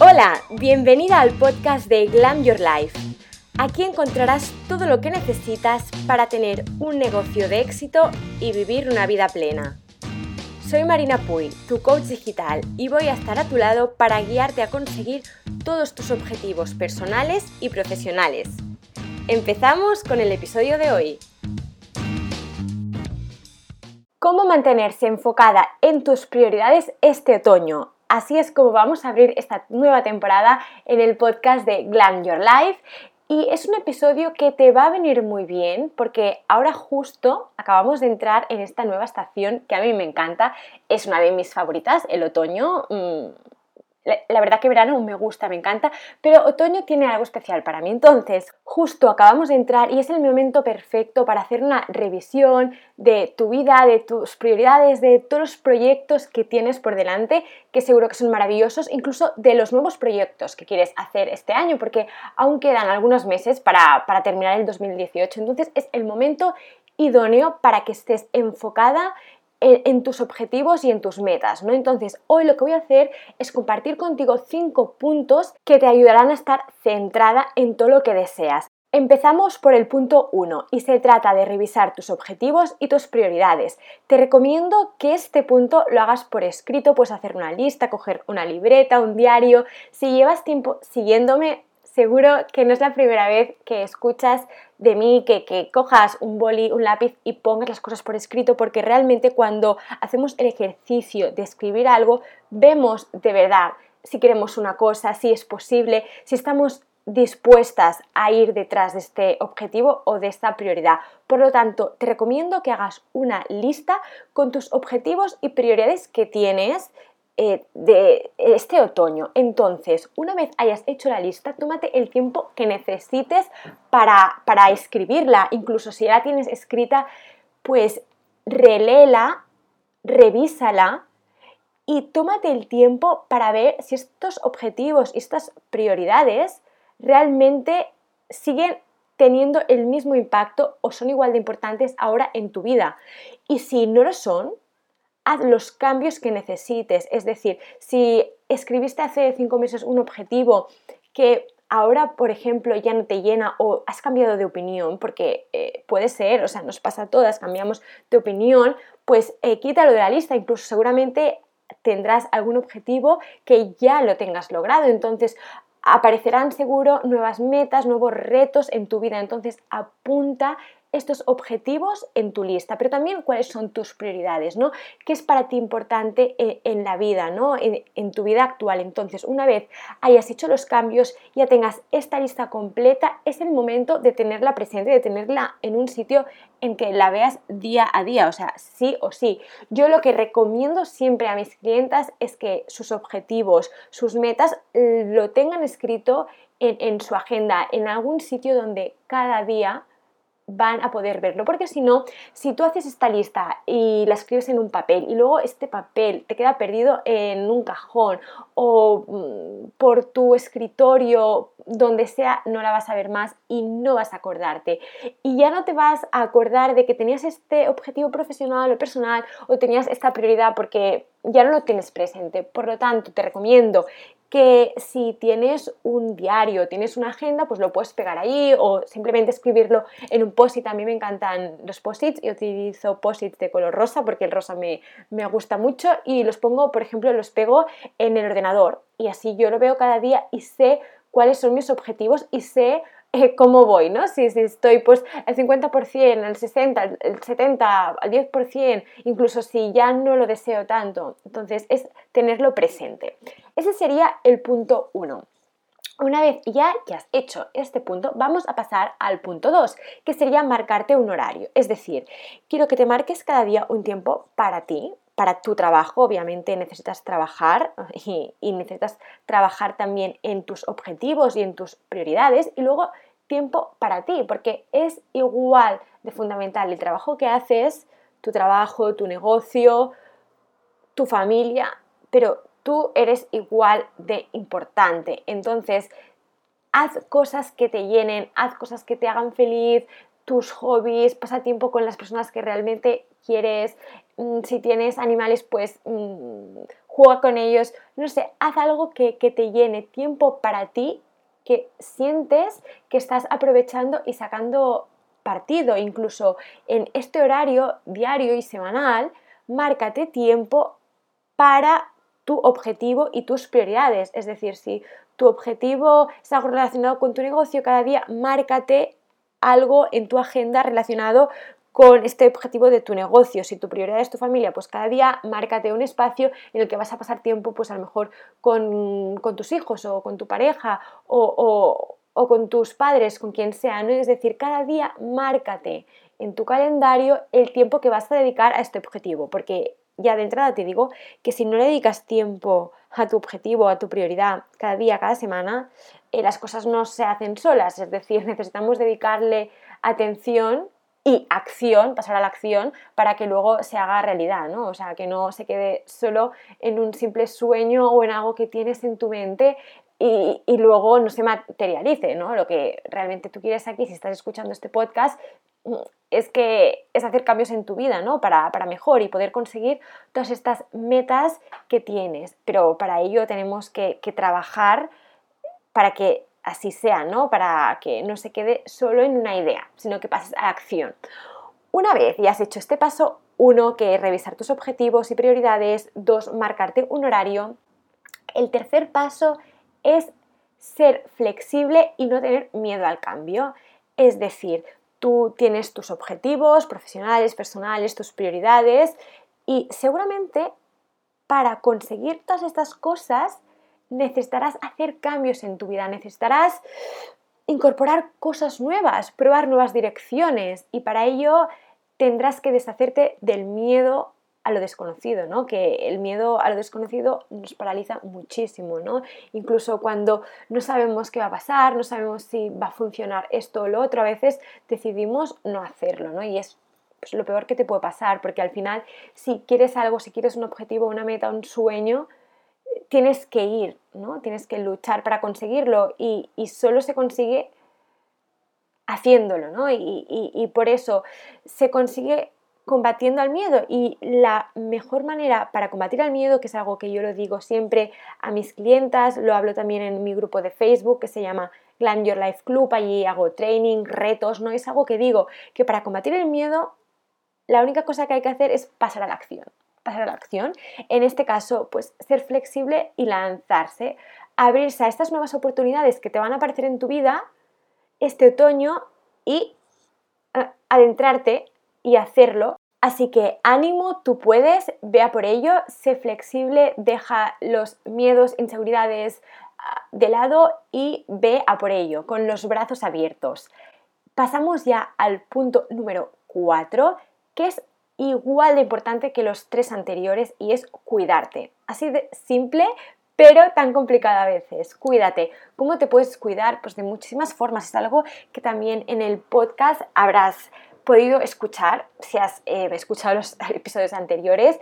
Hola, bienvenida al podcast de Glam Your Life. Aquí encontrarás todo lo que necesitas para tener un negocio de éxito y vivir una vida plena. Soy Marina Puy, tu coach digital, y voy a estar a tu lado para guiarte a conseguir todos tus objetivos personales y profesionales. Empezamos con el episodio de hoy. ¿Cómo mantenerse enfocada en tus prioridades este otoño? Así es como vamos a abrir esta nueva temporada en el podcast de Glam Your Life. Y es un episodio que te va a venir muy bien porque ahora justo acabamos de entrar en esta nueva estación que a mí me encanta. Es una de mis favoritas, el otoño. Mm, la, verdad que verano me gusta, me encanta, pero otoño tiene algo especial para mí. Entonces, justo acabamos de entrar y es el momento perfecto para hacer una revisión de tu vida, de tus prioridades, de todos los proyectos que tienes por delante, que seguro que son maravillosos, incluso de los nuevos proyectos que quieres hacer este año, porque aún quedan algunos meses para, para terminar el 2018. Entonces, es el momento idóneo para que estés enfocada en, tus objetivos y en tus metas, ¿no? Entonces, hoy lo que voy a hacer es compartir contigo cinco puntos que te ayudarán a estar centrada en todo lo que deseas. Empezamos por el punto 1 y se trata de revisar tus objetivos y tus prioridades. Te recomiendo que este punto lo hagas por escrito, puedes hacer una lista, coger una libreta, un diario. Si llevas tiempo siguiéndome, seguro que no es la primera vez que escuchas de mí que, que, cojas un boli, un lápiz y pongas las cosas por escrito, porque realmente cuando hacemos el ejercicio de escribir algo, vemos de verdad si queremos una cosa, si es posible, si estamos dispuestas a ir detrás de este objetivo o de esta prioridad. Por lo tanto, te recomiendo que hagas una lista con tus objetivos y prioridades que tienes eh, de este otoño. Entonces, una vez hayas hecho la lista, tómate el tiempo que necesites para, para escribirla. Incluso si ya la tienes escrita, pues reléela, revísala y tómate el tiempo para ver si estos objetivos y estas prioridades realmente siguen teniendo el mismo impacto o son igual de importantes ahora en tu vida. Y si no lo son, haz los cambios que necesites. Es decir, si escribiste hace cinco meses un objetivo que ahora, por ejemplo, ya no te llena o has cambiado de opinión, porque eh, puede ser, o sea, nos pasa a todas, cambiamos de opinión, pues eh, quítalo de la lista, incluso seguramente tendrás algún objetivo que ya lo tengas logrado. Entonces, aparecerán seguro nuevas metas, nuevos retos en tu vida. Entonces, apunta estos objetivos en tu lista, pero también cuáles son tus prioridades, ¿no? ¿Qué es para ti importante eh, en, la vida, ¿no? En, tu vida actual. Entonces, una vez hayas hecho los cambios, ya tengas esta lista completa, es el momento de tenerla presente, de tenerla en un sitio en que la veas día a día, o sea, sí o sí. Yo lo que recomiendo siempre a mis clientas es que sus objetivos, sus metas, lo tengan escrito en su agenda, en algún sitio donde cada día van a poder verlo, porque si no, si tú haces esta lista y la escribes en un papel y luego este papel te queda perdido en un cajón o mm, por tu escritorio, donde sea, no la vas a ver más y no vas a acordarte. Y ya no te vas a acordar de que tenías este objetivo profesional o personal o tenías esta prioridad porque ya no lo tienes presente. Por lo tanto, te recomiendo que si tienes un diario, tienes una agenda, pues lo puedes pegar ahí o simplemente escribirlo en un post-it. A mí me encantan los post-its y utilizo post-its de color rosa porque el rosa me, me gusta mucho y los pongo, por ejemplo, los pego en el ordenador y así yo lo veo cada día y sé cuáles son mis objetivos y sé eh, cómo voy, ¿no? Si, si, estoy pues al 50%, al 60%, al 70%, al 10%, incluso si ya no lo deseo tanto. Entonces es tenerlo presente. Ese sería el punto 1. Una vez ya que has hecho este punto, vamos a pasar al punto 2, que sería marcarte un horario. Es decir, quiero que te marques cada día un tiempo para ti, para tu trabajo, obviamente necesitas trabajar y, necesitas trabajar también en tus objetivos y en tus prioridades y luego tiempo para ti, porque es igual de fundamental el trabajo que haces, tu trabajo, tu negocio, tu familia, pero tú eres igual de importante. Entonces, haz cosas que te llenen, haz cosas que te hagan feliz, tus hobbies, pasa tiempo con las personas que realmente quieres, mm, si tienes animales, pues mm, juega con ellos, no sé, haz algo que, que te llene tiempo para ti, que sientes que estás aprovechando y sacando partido, incluso en este horario diario y semanal, márcate tiempo para tu objetivo y tus prioridades. Es decir, si tu objetivo es algo relacionado con tu negocio, cada día márcate algo en tu agenda relacionado con este objetivo de tu negocio. Si tu prioridad es tu familia, pues cada día márcate un espacio en el que vas a pasar tiempo, pues a lo mejor con, tus hijos o con tu pareja o, con tus padres, con quien sea. ¿no? Es decir, cada día márcate en tu calendario el tiempo que vas a dedicar a este objetivo, porque ya de entrada te digo que si no le dedicas tiempo a tu objetivo, a tu prioridad, cada día, cada semana, eh, las cosas no se hacen solas. Es decir, necesitamos dedicarle atención y acción, pasar a la acción para que luego se haga realidad, ¿no? O sea, que no se quede solo en un simple sueño o en algo que tienes en tu mente y, y, luego no se materialice, ¿no? Lo que realmente tú quieres aquí, si estás escuchando este podcast, es que es hacer cambios en tu vida, ¿no? Para, mejor y poder conseguir todas estas metas que tienes. Pero para ello tenemos que, trabajar para que así sea, ¿no? Para que no se quede solo en una idea, sino que pases a acción. Una vez ya has hecho este paso, uno, que es revisar tus objetivos y prioridades, dos, marcarte un horario. El tercer paso es ser flexible y no tener miedo al cambio. Es decir, Tú tienes tus objetivos profesionales, personales, tus prioridades y seguramente para conseguir todas estas cosas necesitarás hacer cambios en tu vida, necesitarás incorporar cosas nuevas, probar nuevas direcciones y para ello tendrás que deshacerte del miedo a lo desconocido, ¿no? Que el miedo a lo desconocido nos paraliza muchísimo, ¿no? Incluso cuando no sabemos qué va a pasar, no sabemos si va a funcionar esto o lo otro, a veces decidimos no hacerlo, ¿no? Y es pues, lo peor que te puede pasar, porque al final, si quieres algo, si quieres un objetivo, una meta, un sueño, tienes que ir, ¿no? Tienes que luchar para conseguirlo y, solo se consigue haciéndolo, ¿no? y por eso se consigue combatiendo al miedo. Y la mejor manera para combatir al miedo, que es algo que yo lo digo siempre a mis clientas, lo hablo también en mi grupo de Facebook que se llama Glam Your Life Club, allí hago training, retos, no es algo que digo que para combatir el miedo la única cosa que hay que hacer es pasar a la acción, pasar a la acción, en este caso pues ser flexible y lanzarse, abrirse a estas nuevas oportunidades que te van a aparecer en tu vida este otoño y adentrarte y hacerlo. Así que ánimo, tú puedes, vea por ello, sé flexible, deja los miedos, inseguridades ah, de lado y ve a por ello, con los brazos abiertos. Pasamos ya al punto número 4, que es igual de importante que los tres anteriores y es cuidarte. Así de simple, pero tan complicado a veces. Cuídate. ¿Cómo te puedes cuidar? Pues de muchísimas formas. Es algo que también en el podcast habrás podido escuchar, si has eh, escuchado los episodios anteriores,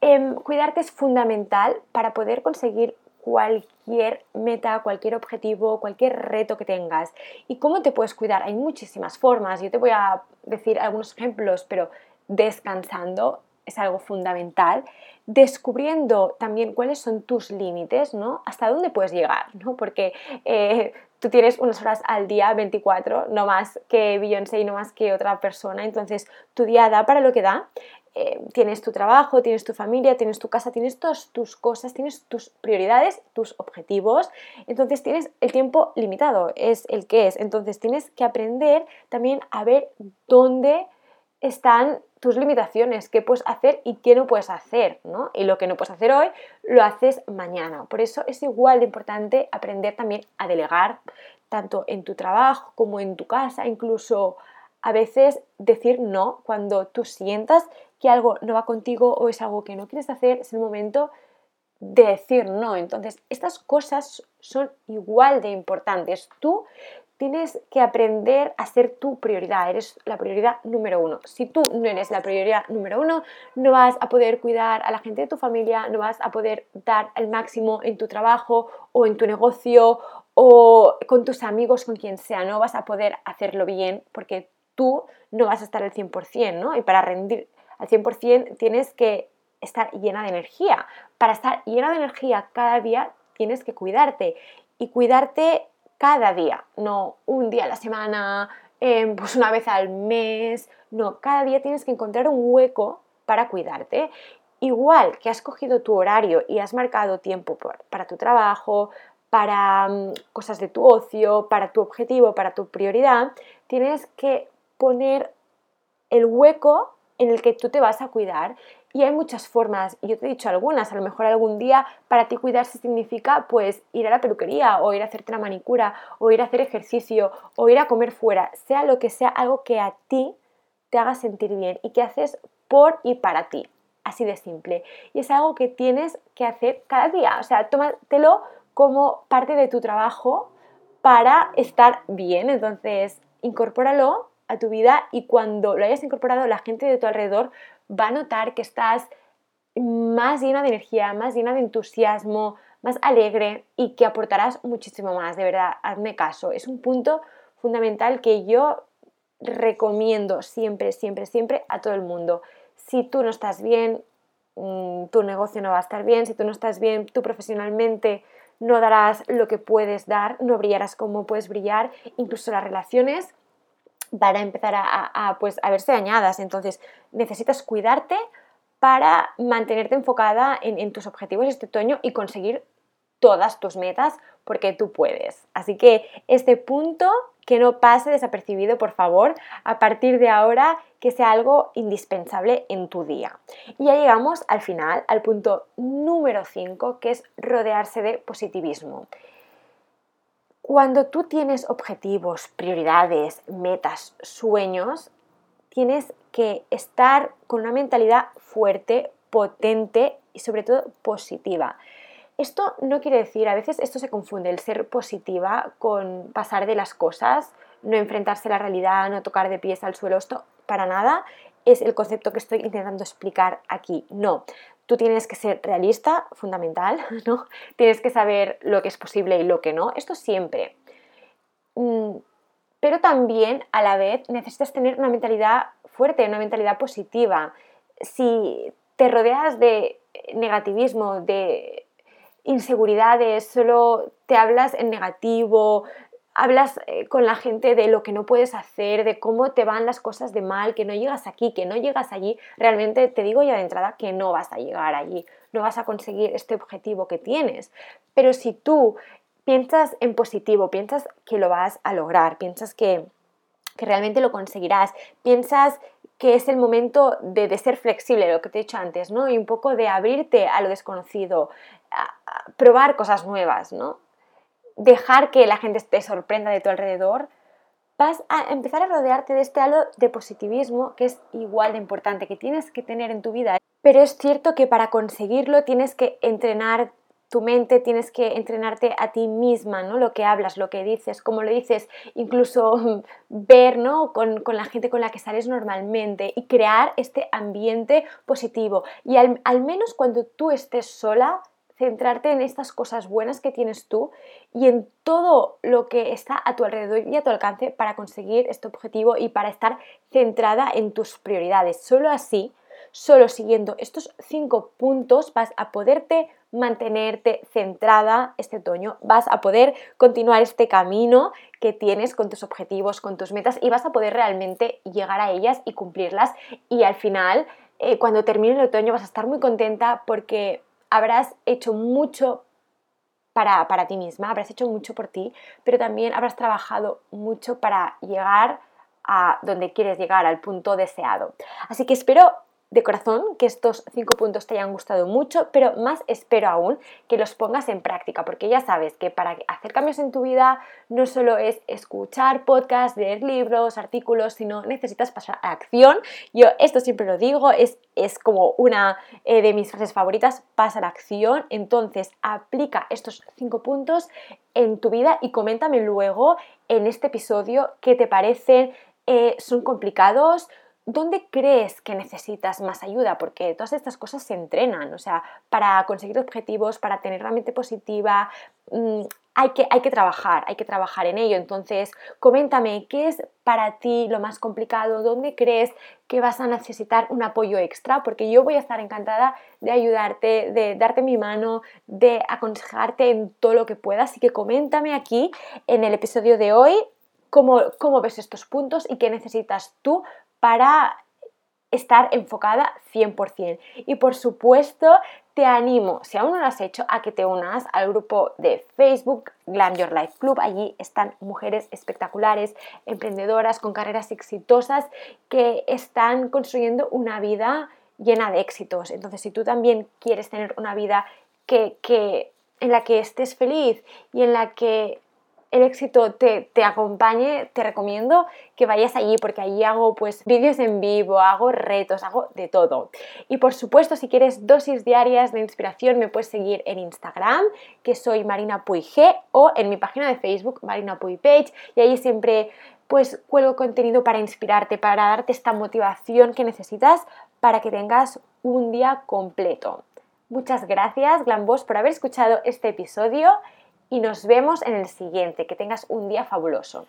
em, cuidarte es fundamental para poder conseguir cualquier meta, cualquier objetivo, cualquier reto que tengas. ¿Y cómo te puedes cuidar? Hay muchísimas formas. Yo te voy a decir algunos ejemplos, pero descansando es algo fundamental. Descubriendo también cuáles son tus límites, ¿no? Hasta dónde puedes llegar, ¿no? Porque eh, tú tienes unas horas al día, 24, no más que Beyoncé y no más que otra persona, entonces tu día da para lo que da. Eh, tienes tu trabajo, tienes tu familia, tienes tu casa, tienes todas tus cosas, tienes tus prioridades, tus objetivos, entonces tienes el tiempo limitado, es el que es, entonces tienes que aprender también a ver dónde están tus limitaciones, qué puedes hacer y qué no puedes hacer, ¿no? Y lo que no puedes hacer hoy, lo haces mañana. Por eso es igual de importante aprender también a delegar, tanto en tu trabajo como en tu casa, incluso a veces decir no cuando tú sientas que algo no va contigo o es algo que no quieres hacer, es el momento de decir no. Entonces, estas cosas son igual de importantes. Tú tienes que aprender a ser tu prioridad, eres la prioridad número uno. Si tú no eres la prioridad número uno, no vas a poder cuidar a la gente de tu familia, no vas a poder dar el máximo en tu trabajo o en tu negocio o con tus amigos, con quien sea, no vas a poder hacerlo bien porque tú no vas a estar al 100%, ¿no? Y para rendir al 100% tienes que estar llena de energía. Para estar llena de energía cada día tienes que cuidarte y cuidarte cada día, no un día a la semana, em, pues una vez al mes, no, cada día tienes que encontrar un hueco para cuidarte. Igual que has cogido tu horario y has marcado tiempo para tu trabajo, para mm, cosas de tu ocio, para tu objetivo, para tu prioridad, tienes que poner el hueco en el que tú te vas a cuidar. Y hay muchas formas, yo te he dicho algunas, a lo mejor algún día para ti cuidarse significa pues ir a la peluquería o ir a hacerte una manicura o ir a hacer ejercicio o ir a comer fuera, sea lo que sea, algo que a ti te haga sentir bien y que haces por y para ti, así de simple. Y es algo que tienes que hacer cada día, o sea, tómatelo como parte de tu trabajo para estar bien, entonces incorpóralo a tu vida y cuando lo hayas incorporado la gente de tu alrededor va a notar que estás más llena de energía, más llena de entusiasmo, más alegre y que aportarás muchísimo más, de verdad, hazme caso. Es un punto fundamental que yo recomiendo siempre, siempre, siempre a todo el mundo. Si tú no estás bien, mm, tu negocio no va a estar bien, si tú no estás bien, tú profesionalmente no darás lo que puedes dar, no brillarás como puedes brillar, incluso las relaciones van a empezar a, pues, a verse dañadas. Entonces, necesitas cuidarte para mantenerte enfocada en, tus objetivos este otoño y conseguir todas tus metas porque tú puedes. Así que este punto que no pase desapercibido, por favor, a partir de ahora que sea algo indispensable en tu día. Y ya llegamos al final, al punto número 5, que es rodearse de positivismo. Cuando tú tienes objetivos, prioridades, metas, sueños, tienes que estar con una mentalidad fuerte, potente y sobre todo positiva. Esto no quiere decir, a veces esto se confunde, el ser positiva con pasar de las cosas, no enfrentarse a la realidad, no tocar de pies al suelo, esto para nada es el concepto que estoy intentando explicar aquí. No, tú tienes que ser realista, fundamental, ¿no? Tienes que saber lo que es posible y lo que no, esto siempre. Mm, pero también a la vez necesitas tener una mentalidad fuerte, una mentalidad positiva. Si te rodeas de negativismo, de inseguridades, solo te hablas en negativo, hablas eh, con la gente de lo que no puedes hacer, de cómo te van las cosas de mal, que no llegas aquí, que no llegas allí, realmente te digo ya de entrada que no vas a llegar allí, no vas a conseguir este objetivo que tienes. Pero si tú piensas en positivo, piensas que lo vas a lograr, piensas que, realmente lo conseguirás, piensas que es el momento de, ser flexible, lo que te he dicho antes, ¿no? Y un poco de abrirte a lo desconocido, probar cosas nuevas, ¿no? Dejar que la gente te sorprenda de tu alrededor, vas a empezar a rodearte de este halo de positivismo que es igual de importante, que tienes que tener en tu vida. Pero es cierto que para conseguirlo tienes que entrenar tu mente, tienes que entrenarte a ti misma, ¿no? Lo que hablas, lo que dices, cómo lo dices, incluso ver, ¿no? Con, la gente con la que sales normalmente y crear este ambiente positivo. Y al menos cuando tú estés sola, centrarte en estas cosas buenas que tienes tú y en todo lo que está a tu alrededor y a tu alcance para conseguir este objetivo y para estar centrada en tus prioridades. Solo así, solo siguiendo estos cinco puntos vas a poderte mantenerte centrada este otoño, vas a poder continuar este camino que tienes con tus objetivos, con tus metas y vas a poder realmente llegar a ellas y cumplirlas y al final eh, cuando termine el otoño vas a estar muy contenta porque habrás hecho mucho para, para, ti misma, habrás hecho mucho por ti, pero también habrás trabajado mucho para llegar a donde quieres llegar, al punto deseado. Así que espero de corazón que estos cinco puntos te hayan gustado mucho, pero más espero aún que los pongas en práctica, porque ya sabes que para hacer cambios en tu vida no solo es escuchar podcasts, leer libros, artículos, sino necesitas pasar a acción. Yo esto siempre lo digo, es, es como una eh, de mis frases favoritas, pasa a la acción. Entonces, aplica estos cinco puntos en tu vida y coméntame luego en este episodio qué te parecen, eh, son complicados, ¿dónde crees que necesitas más ayuda? Porque todas estas cosas se entrenan, o sea, para conseguir objetivos, para tener la mente positiva, mm, hay que, hay que trabajar, hay que trabajar en ello. Entonces, coméntame, ¿qué es para ti lo más complicado? ¿Dónde crees que vas a necesitar un apoyo extra? Porque yo voy a estar encantada de ayudarte, de darte mi mano, de aconsejarte en todo lo que pueda. Así que coméntame aquí en el episodio de hoy cómo, ves estos puntos y qué necesitas tú para estar enfocada 100%. Y por supuesto, te animo, si aún no lo has hecho, a que te unas al grupo de Facebook Glam Your Life Club. Allí están mujeres espectaculares, emprendedoras con carreras exitosas que están construyendo una vida llena de éxitos. Entonces, si tú también quieres tener una vida que en la que estés feliz y en la que el éxito te, acompañe, te recomiendo que vayas allí porque allí hago pues vídeos en vivo, hago retos, hago de todo. Y por supuesto, si quieres dosis diarias de inspiración, me puedes seguir en Instagram, que soy Marina Puig o en mi página de Facebook, Marina Puig Page, y ahí siempre pues cuelgo contenido para inspirarte, para darte esta motivación que necesitas para que tengas un día completo. Muchas gracias, Glambos, por haber escuchado este episodio y nos vemos en el siguiente. Que tengas un día fabuloso.